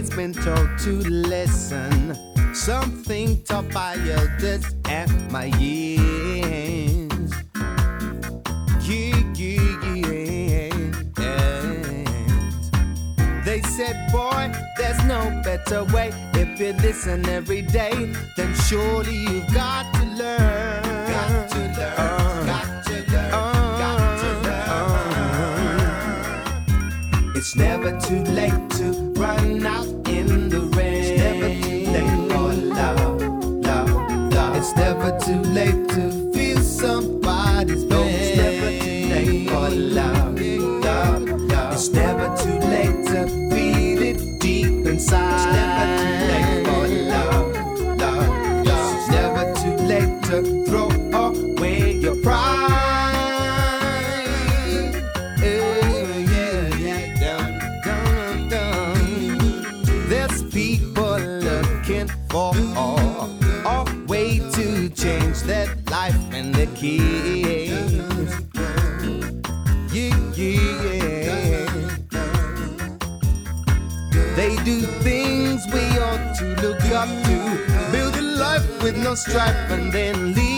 always been told to listen. Something taught by elders at my years. They said, boy, there's no better way. If you listen every day, then surely you've got to learn. Got to learn. Uh, uh, uh, it's never too late to run out too late to stripe and then leave.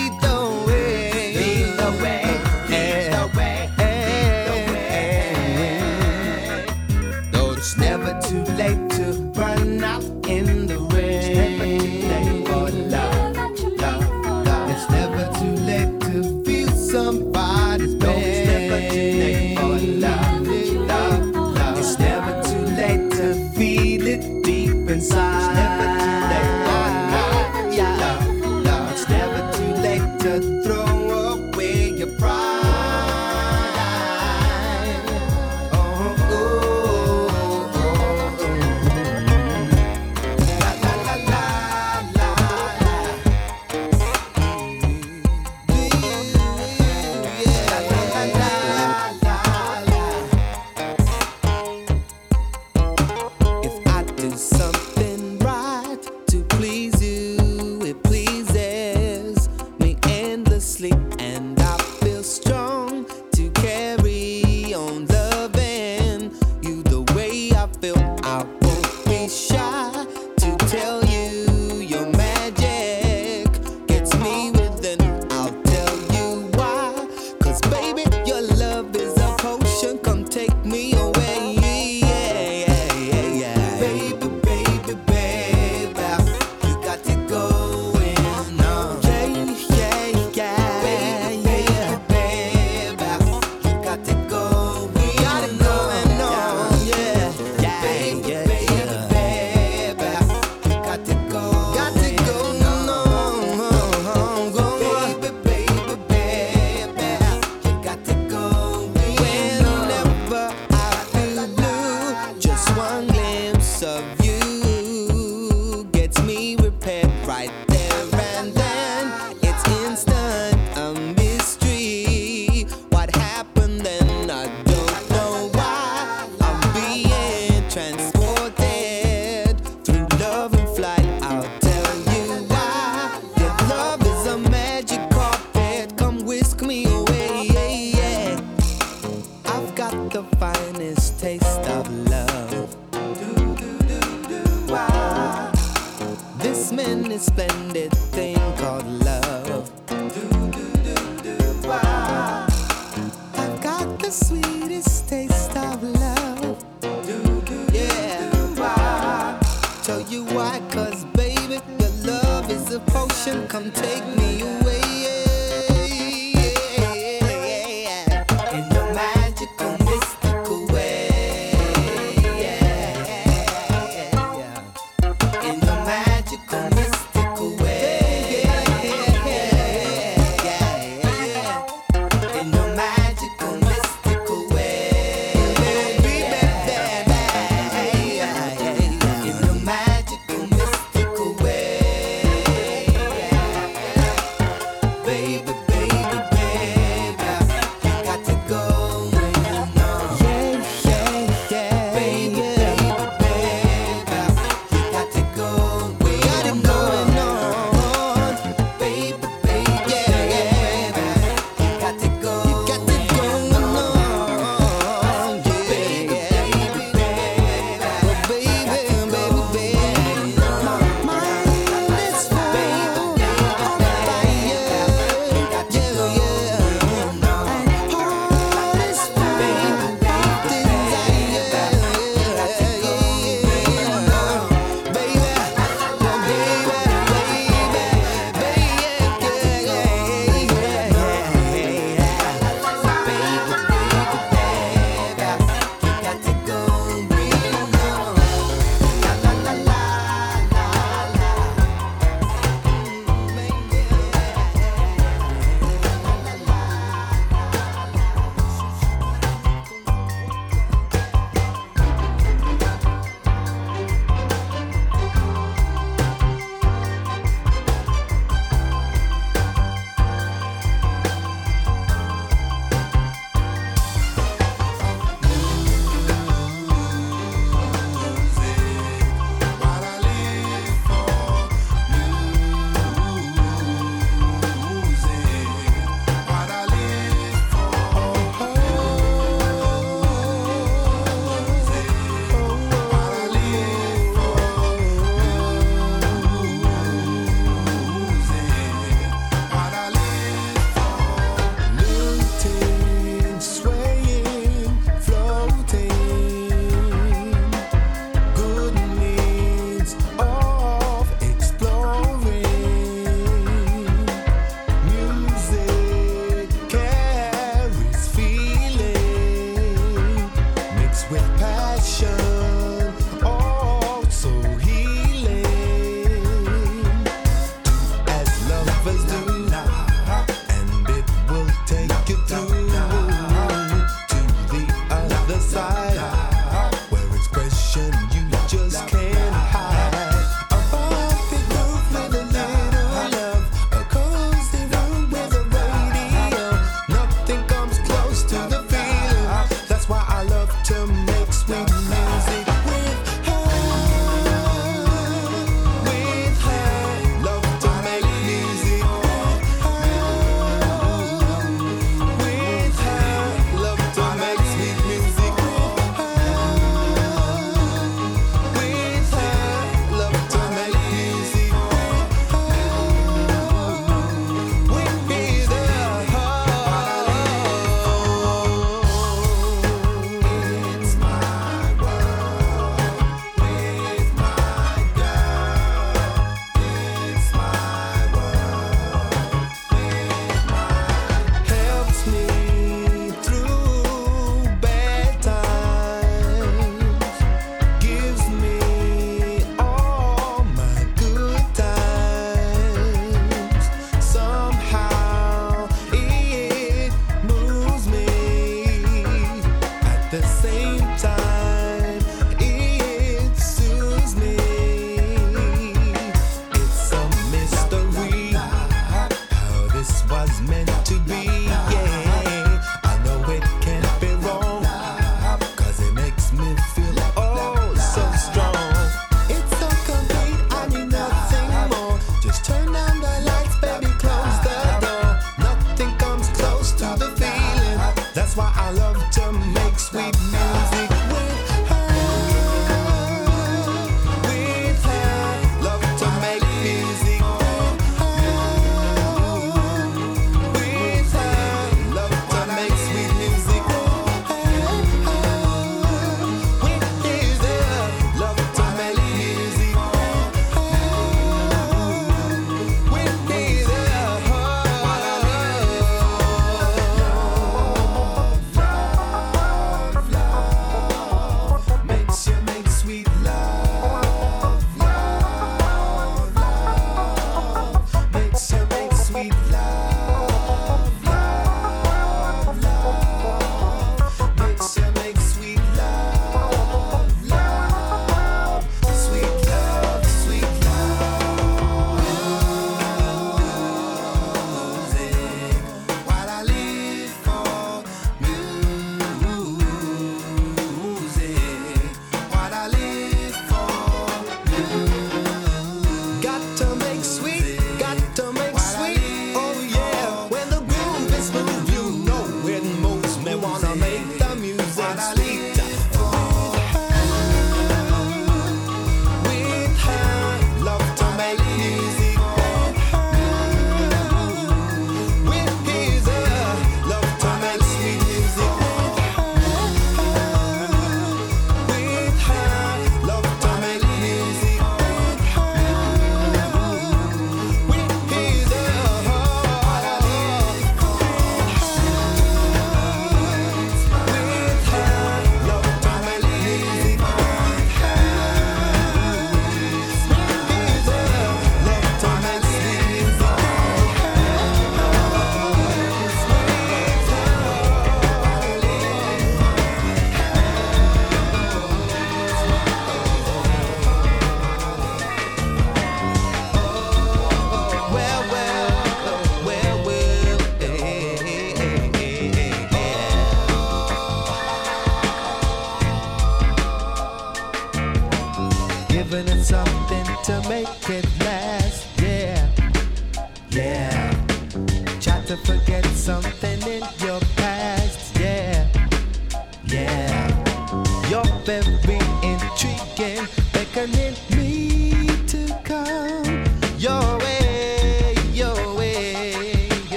why. Cause baby, your love is a potion. Come take me away.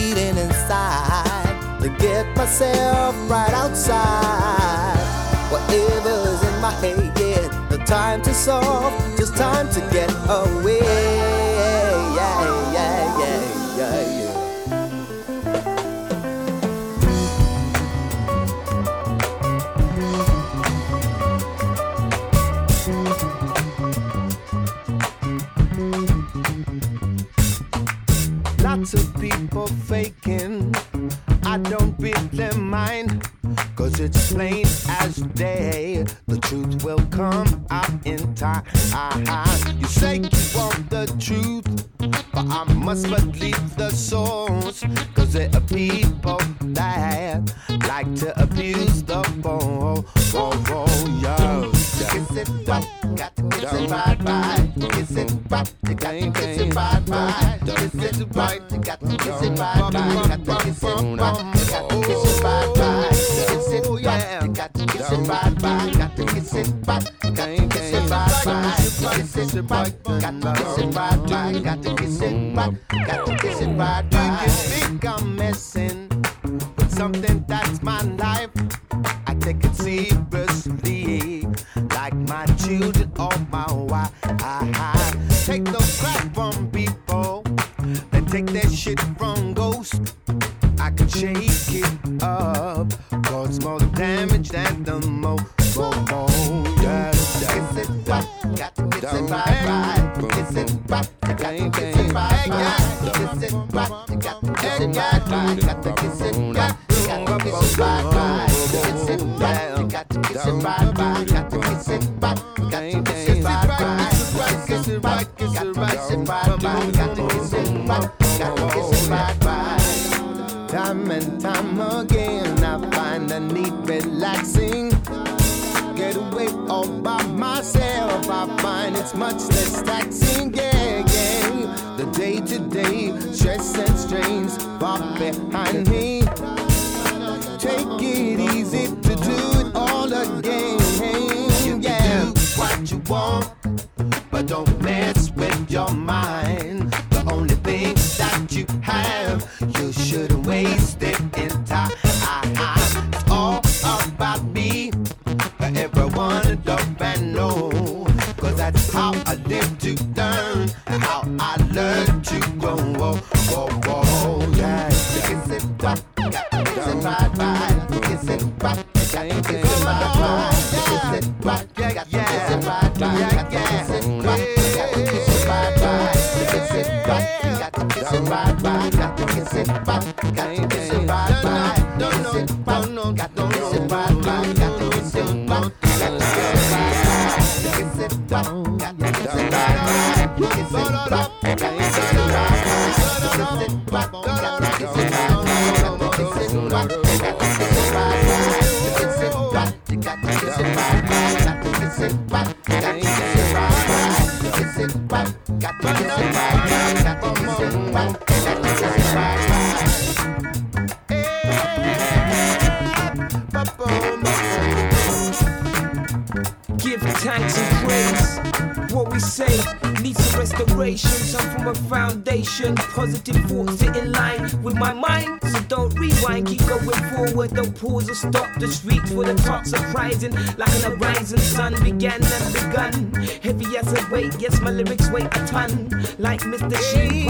beating inside to get myself right outside. Whatever's in my head, yeah, no time to solve, just time to get away. Yeah. mind. Cause it's plain as day, the truth will come out in time. Ah, ah. You say you want the truth, but I must believe the source. Cause there are people that like to abuse the ball. Oh, oh, yo. Kiss it up, got to kiss it bye bye. Kiss it pop, you got to kiss it bye bye. Kiss it bye, you got to kiss it bye bye. Got to kiss it bye bye. kiss it back, got to kiss it right back, got to kiss it back, got to kiss it right back. Do you think I'm messing with something that's my life? I take it seriously, like my children or my wife. back, kiss it back, got to kiss it back, kiss it back, got to kiss it back, you got to kiss it back, got to kiss it back, kiss it back, got to kiss it back, you got to kiss it back, got to kiss it back, kiss kiss it back, kiss it kiss it back, you got to kiss it back. it's much less taxing, yeah, yeah. The day to day stress and strains pop behind me. Take it easy to do it all again, yeah. You do what you want, but don't mess with your mind. The only thing that you have, you shouldn't waste it in time. the streets for the tops of rising, Like an arising sun began and begun. Heavy as a weight, yes, my lyrics weigh a ton. Like Mr. Sheen,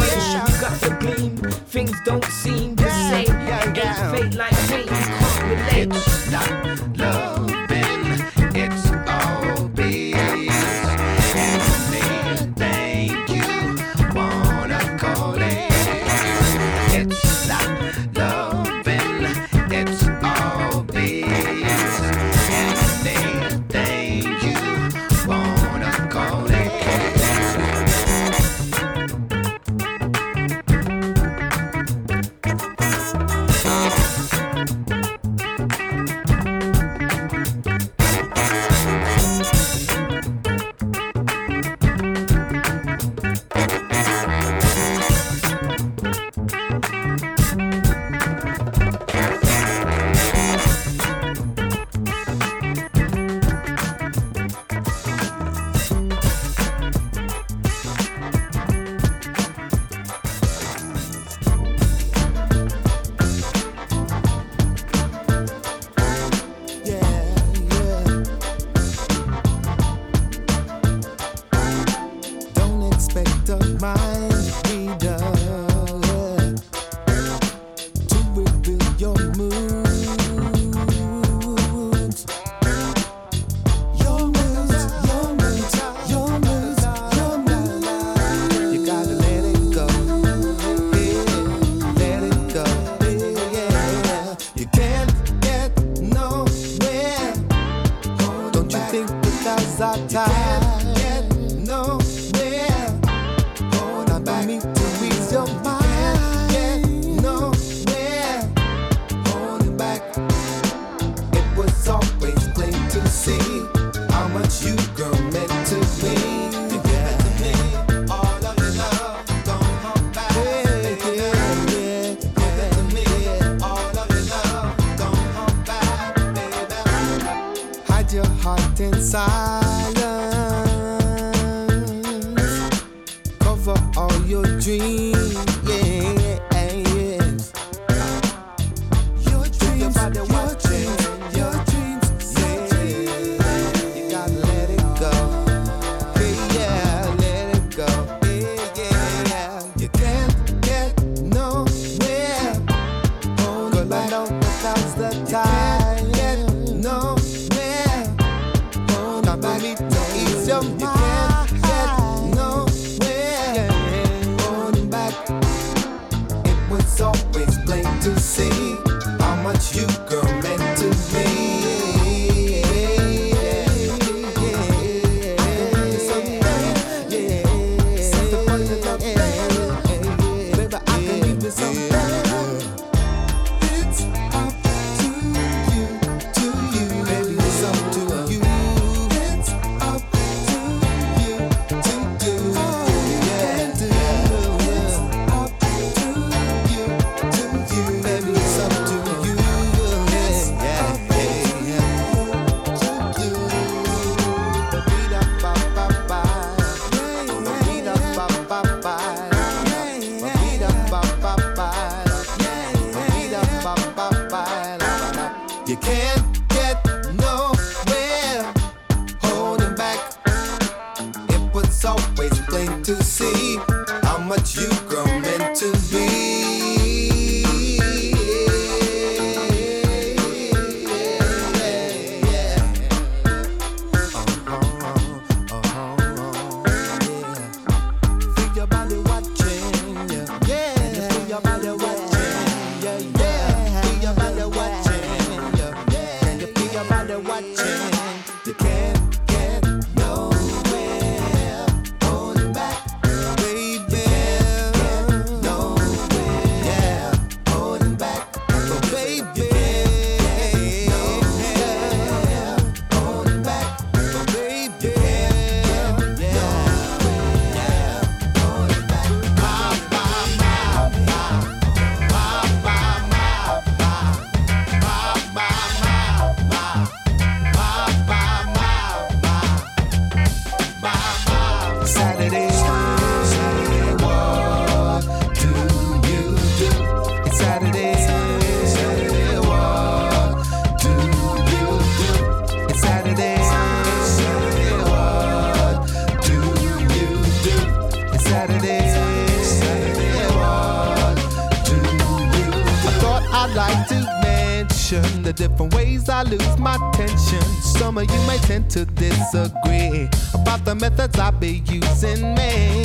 tend to disagree about the methods I be using. Me,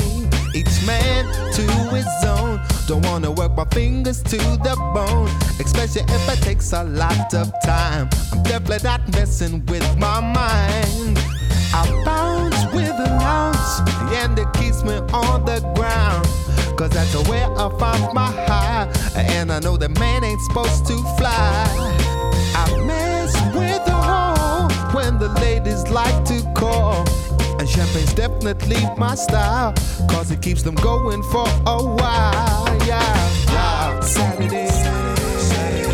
each man to his own. Don't wanna work my fingers to the bone, especially if it takes a lot of time. I'm definitely not messing with my mind. I bounce with an ounce, and it keeps me on the ground. Cause that's where I find my high. And I know that man ain't supposed to fly. I the the ladies like to call. And champagne's definitely my style. Cause it keeps them going for a while. Yeah, yeah. Saturday.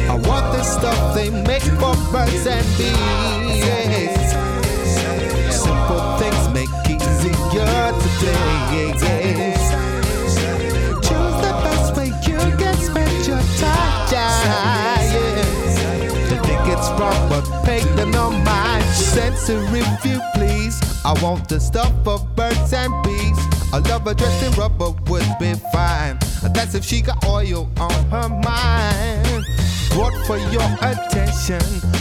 I want the stuff they make for birds and bees. Simple things make easier today. wrong, but pay them no mind. Censor if you please. I want the stuff of birds and bees. A lover dressed in rubber would be fine. That's if she got oil on her mind. What for your attention?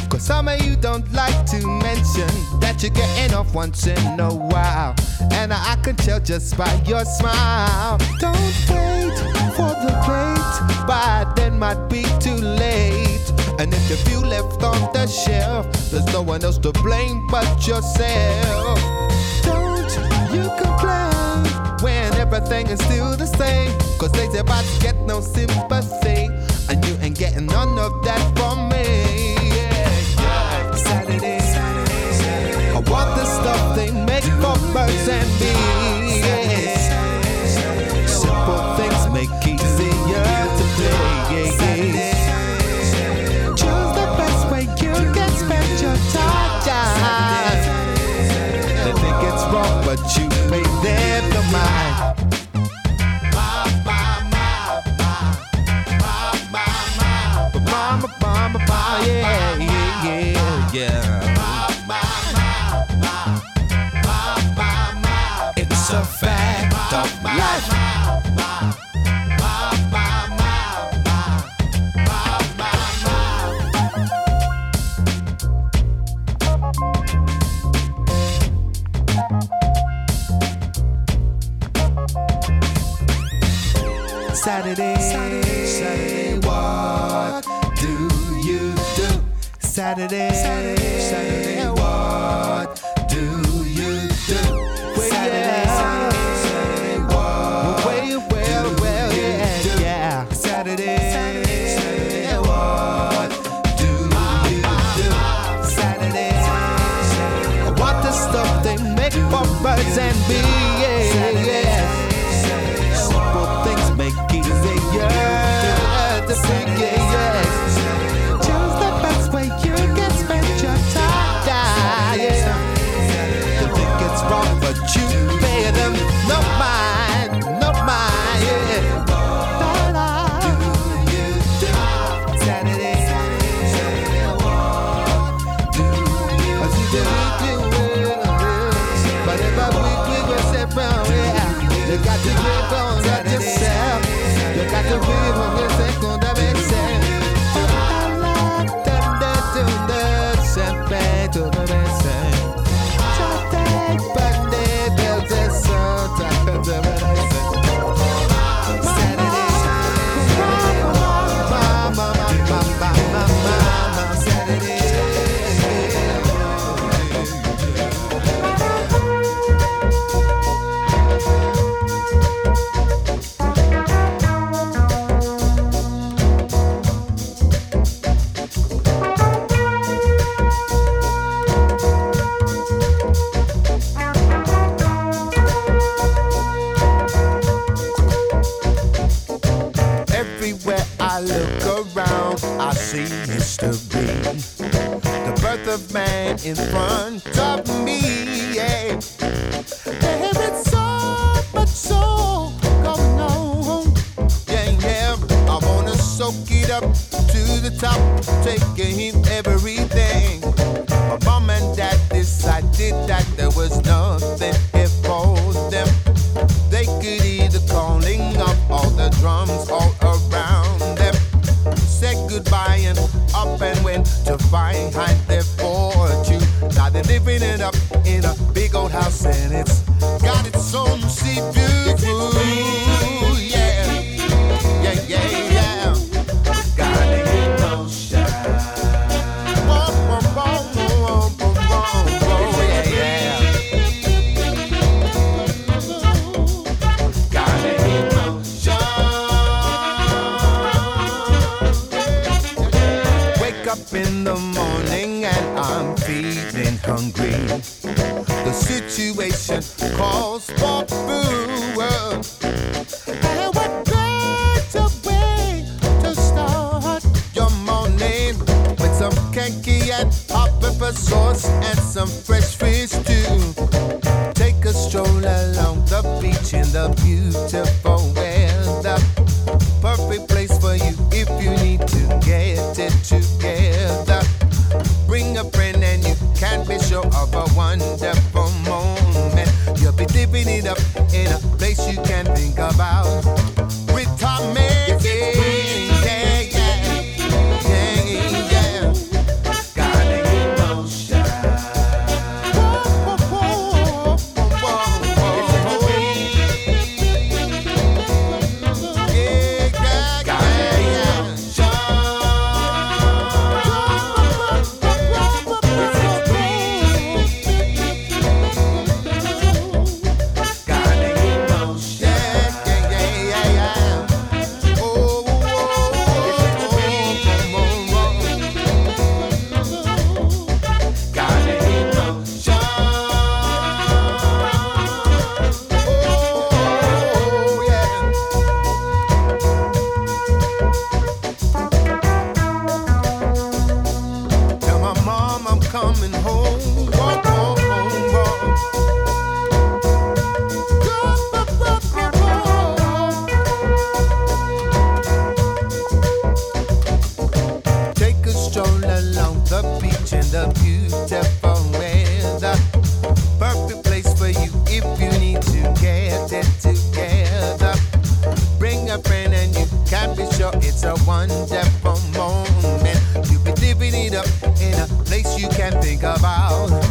Cause some of you don't like to mention that you're getting off once in a while. And I can tell just by your smile. Don't wait for the bait, by then might be too late. And if you feel left on the shelf, there's no one else to blame but yourself. Don't you complain when everything is still the same. Cause they about get no sympathy. And you ain't getting none of that from me. Yeah, Saturday. I want the stuff they make for birds and bees. Yeah. It's a fact of life. Saturday. Saturday. Saturday. Saturday. Saturday. What do you do? Saturday. Saturday. Saturday. What? Well, well, well, yeah, yeah. Saturday. Saturday. Saturday. What do you do? Saturday. Saturday. I the stuff they make for birds and bees. In front of me. Yeah. There is so much so going on. Yeah, yeah. I wanna soak it up to the top, taking everything. My mom and dad decided that there was nothing here for them. They could either calling up all the drums when to find their fortune. Now they're living it up in a big old house and it's got its own sea view. a friend, and you can be sure it's a wonderful moment. You can divvy it up in a place you can't think about.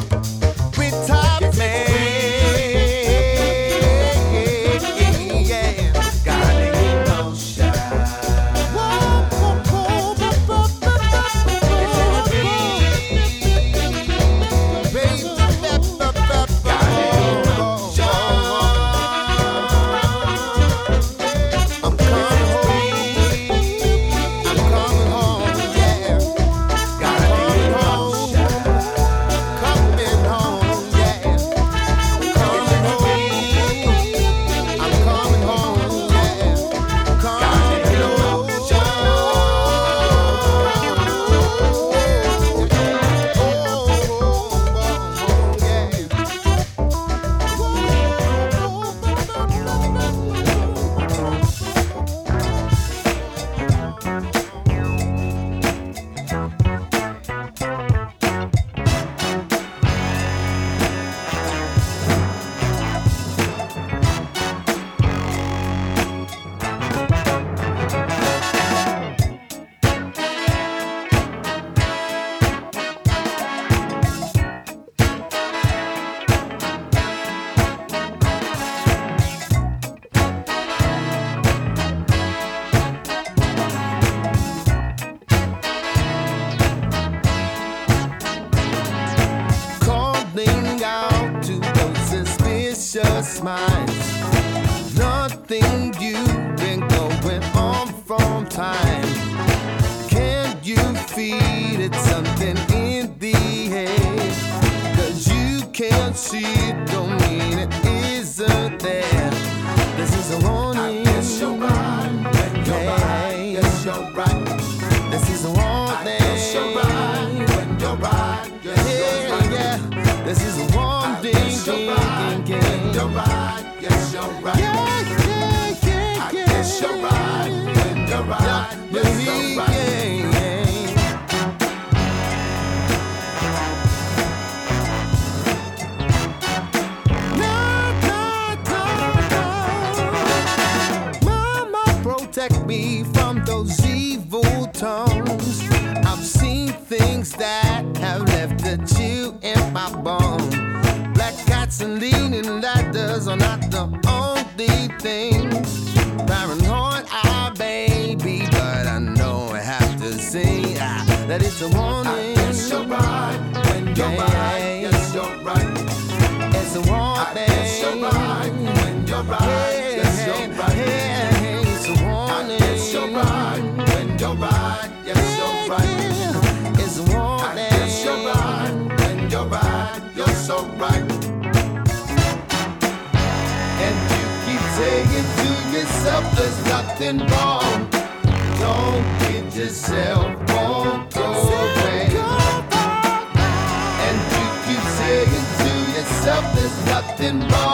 yourself, there's nothing wrong. Don't kid yourself, won't go away. And you keep saying to yourself, there's nothing wrong.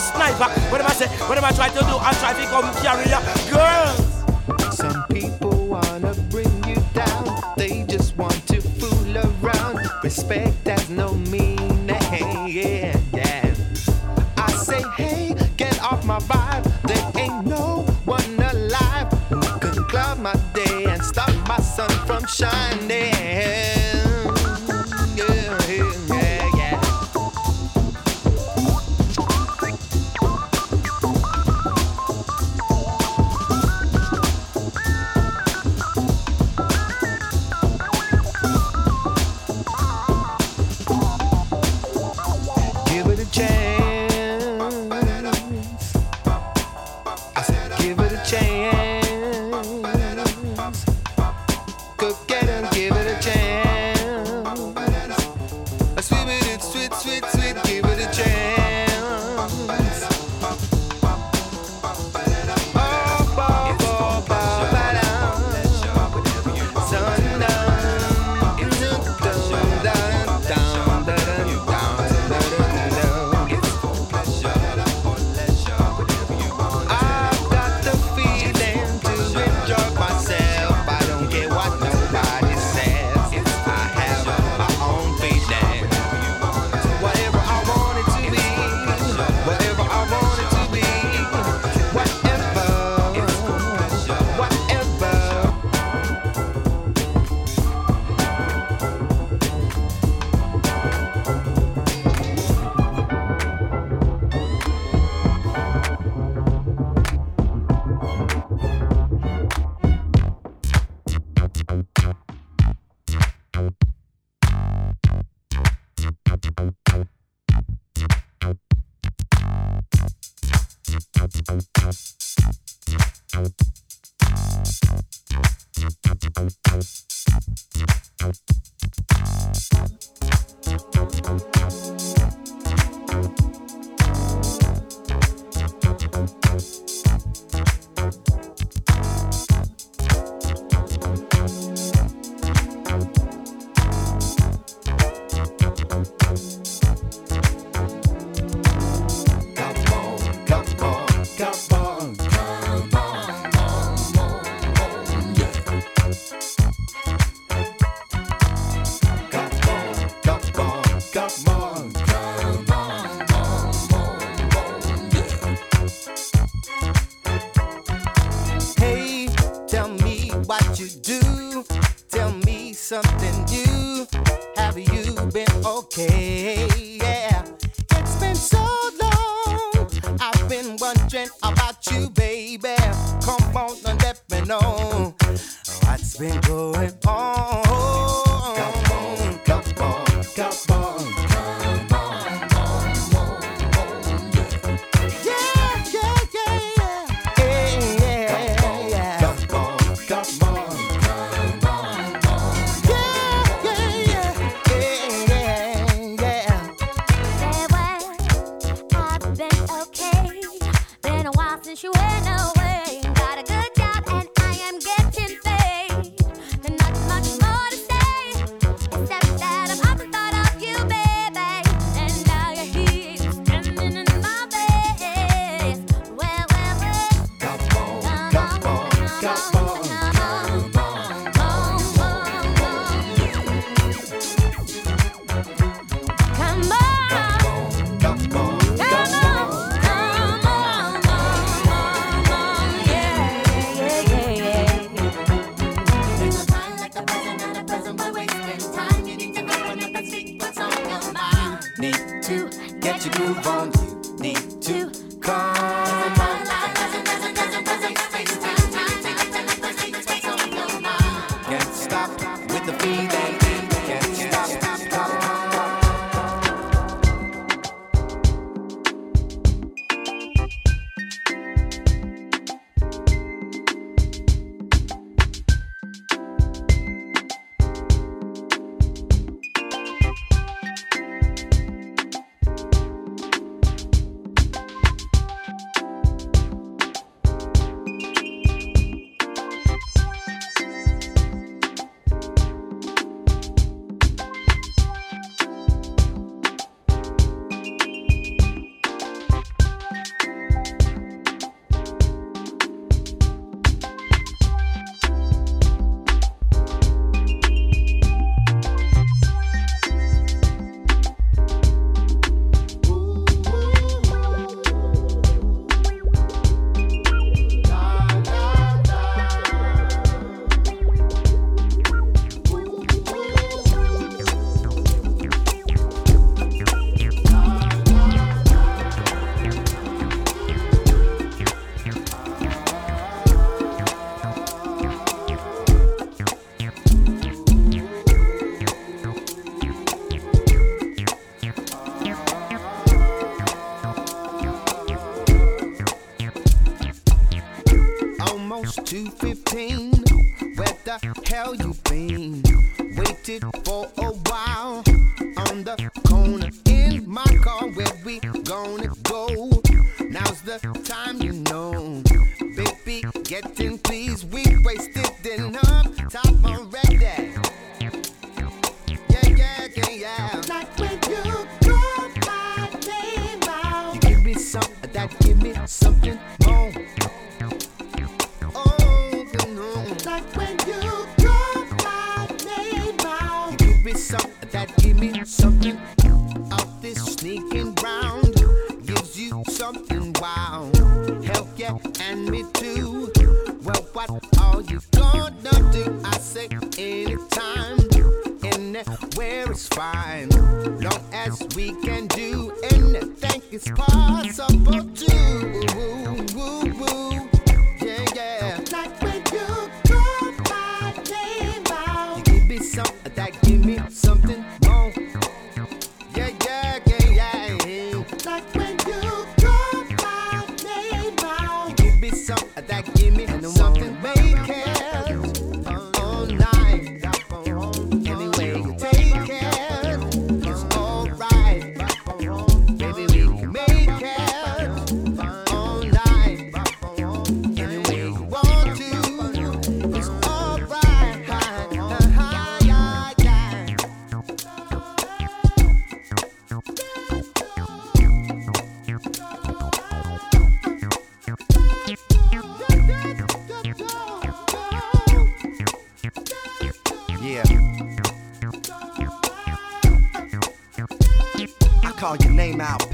What sniper. Whatever I what am I trying to do, I try to carry carrier. Girls! Some people wanna bring you down, they just want to fool around. Respect has no meaning. Yeah, yeah. I say, hey, get off my body.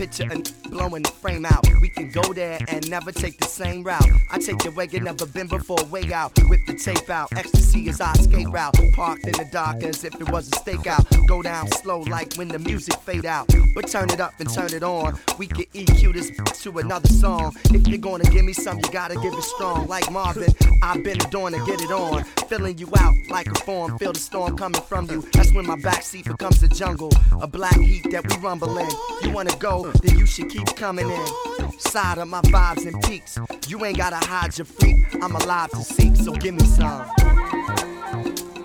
Picture and blowing the frame out. We can go there and never take the same route. I take you where you never been before, way out. Whip the tape out, ecstasy is our escape route. Parked in the dark as if it was a stakeout. Go down slow like when the music fade out. But turn it up and turn it on. We can EQ this to another song. If you're gonna give me some, you gotta give it strong. Like Marvin, I've been doing to get it on. Filling you out like a form. Feel the storm coming from you. That's when my backseat becomes a jungle. A black heat that we rumble in. You wanna go, then you should keep coming in. Side of my vibes and peaks. You ain't gotta hide your freak. I'm alive to seek, so give me some.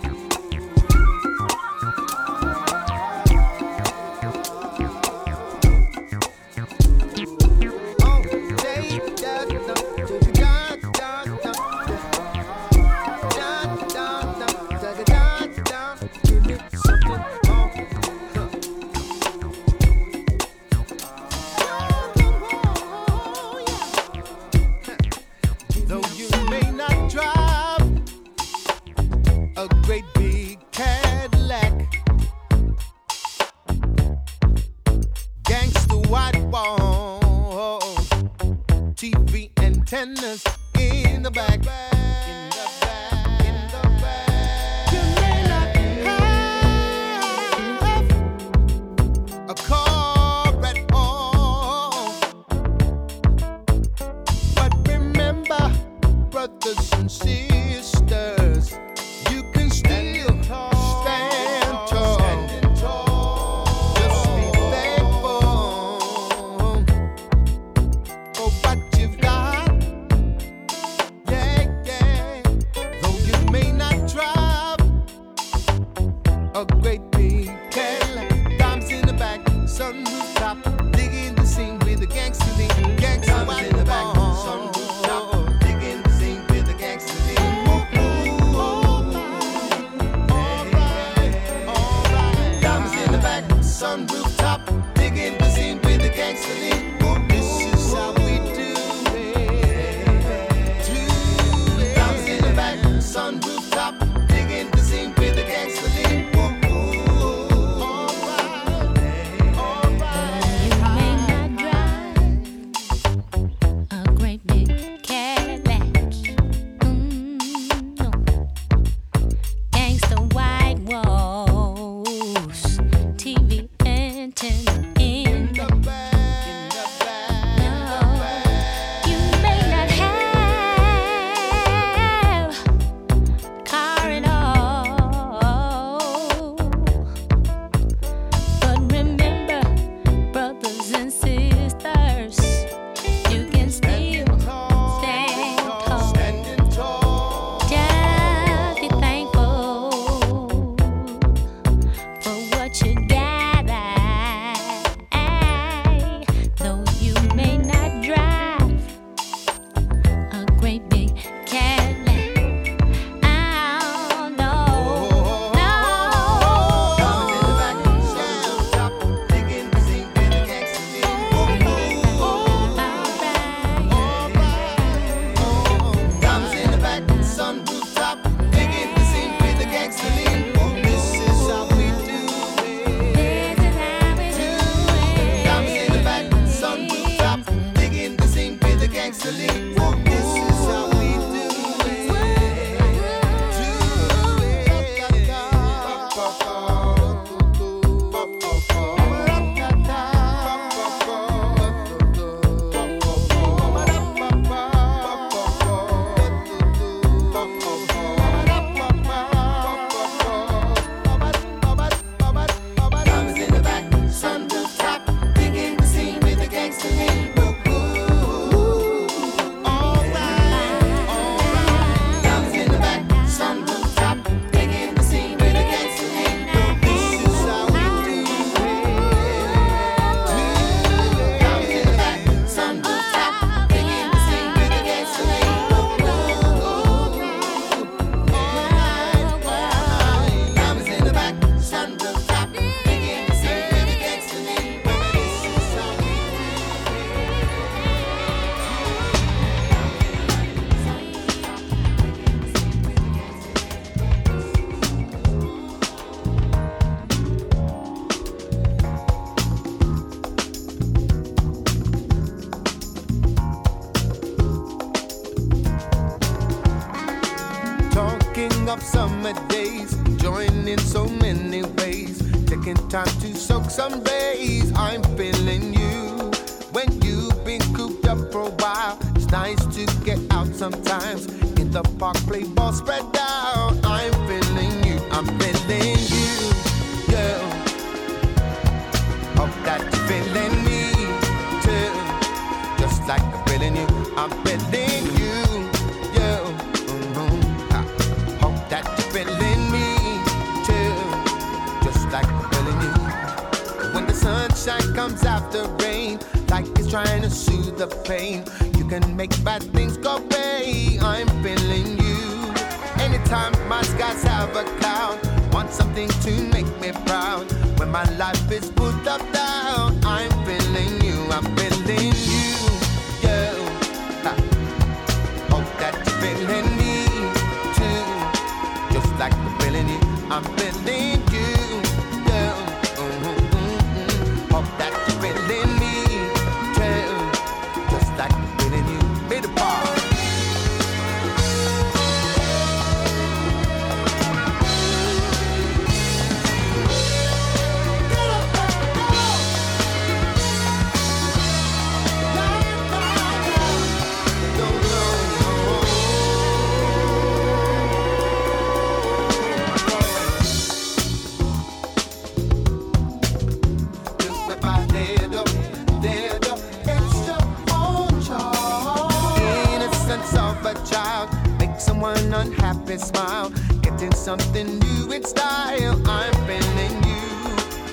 something new in style. I'm bending you.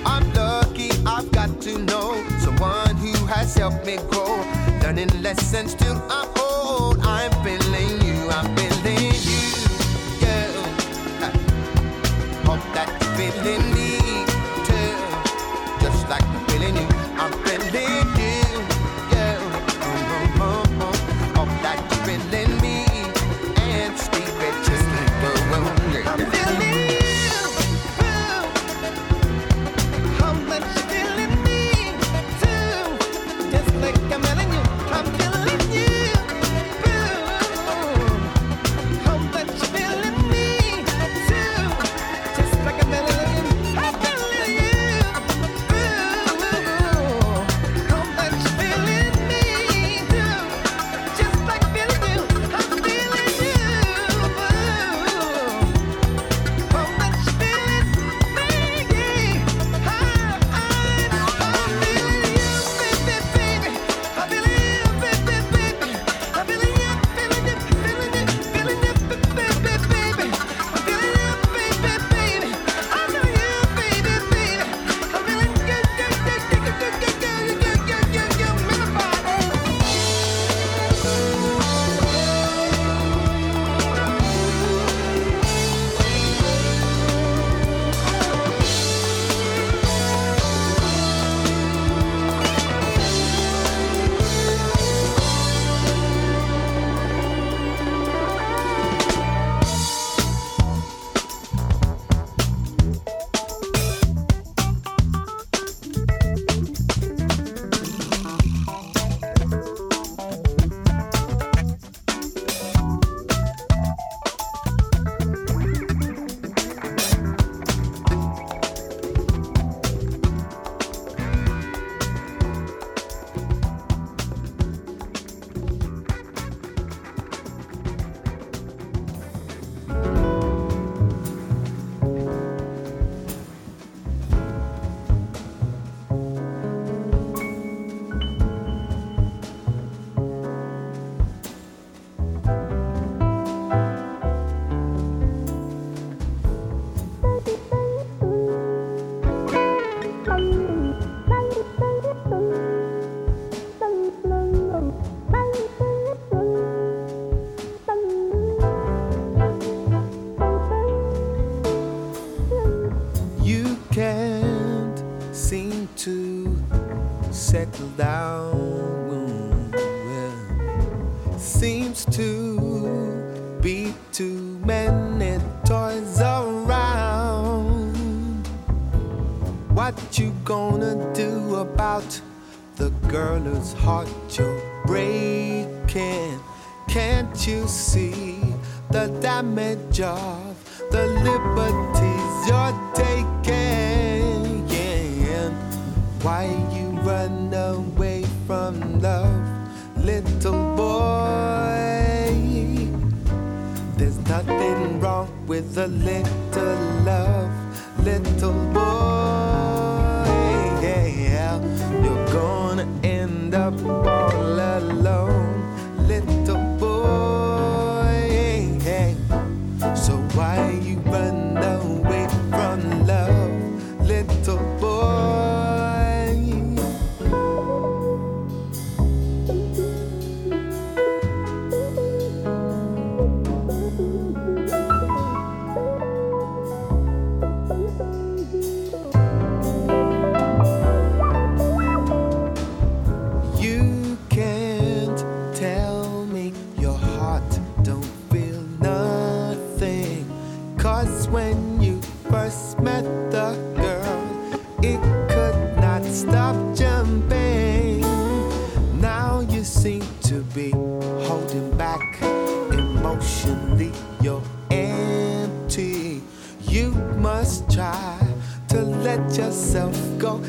I'm lucky I've got to know someone who has helped me grow, learning lessons to yourself. Go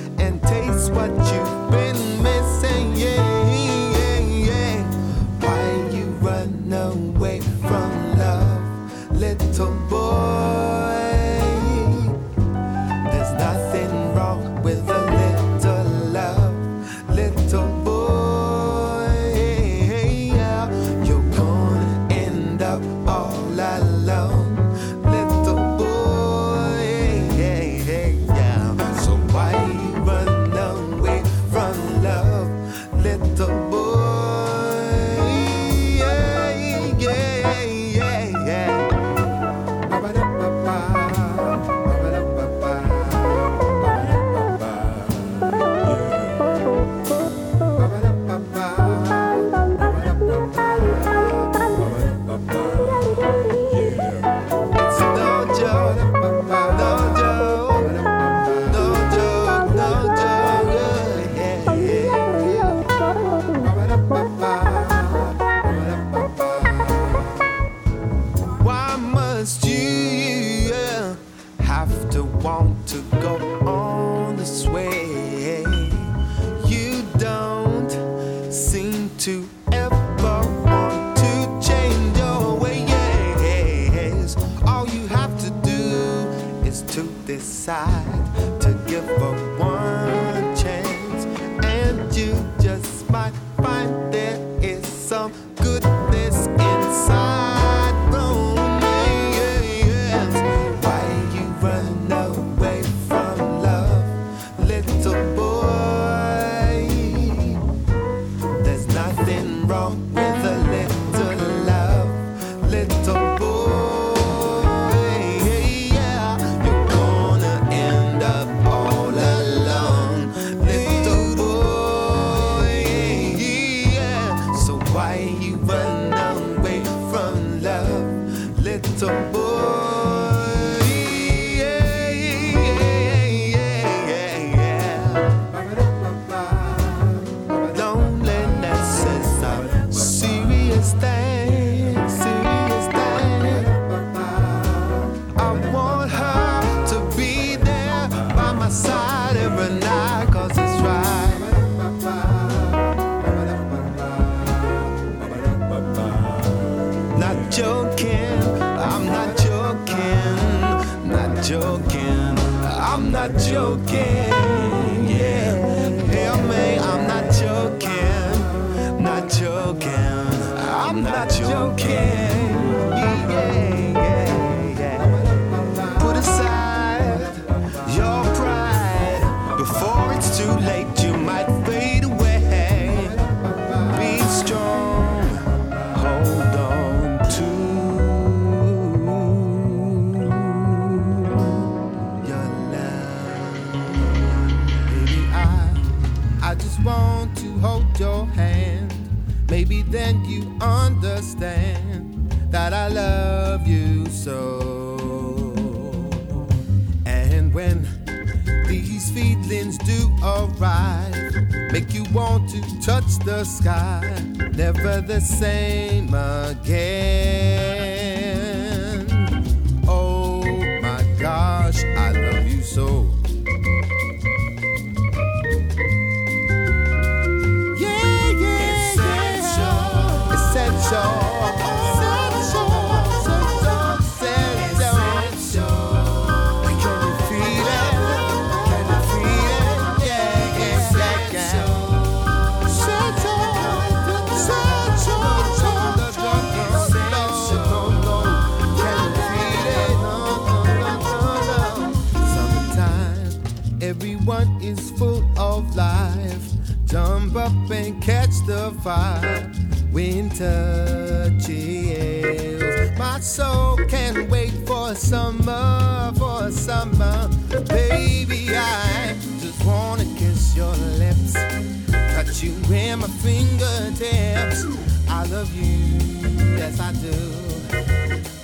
love you, yes I do.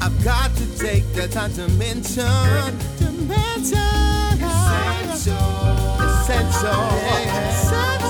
I've got to take the time to mention, dimension, essential, essential, essential.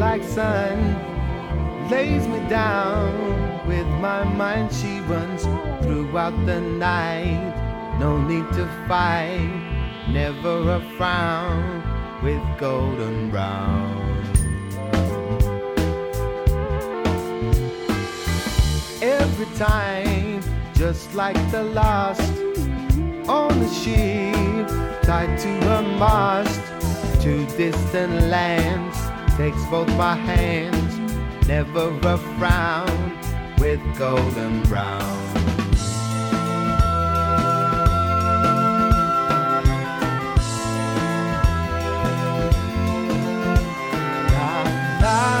Like sun lays me down. With my mind, she runs throughout the night. No need to fight, never a frown with golden brown. Every time, just like the last, on the ship, tied to a mast, to distant lands, takes both my hands, never a frown with golden brown. Golden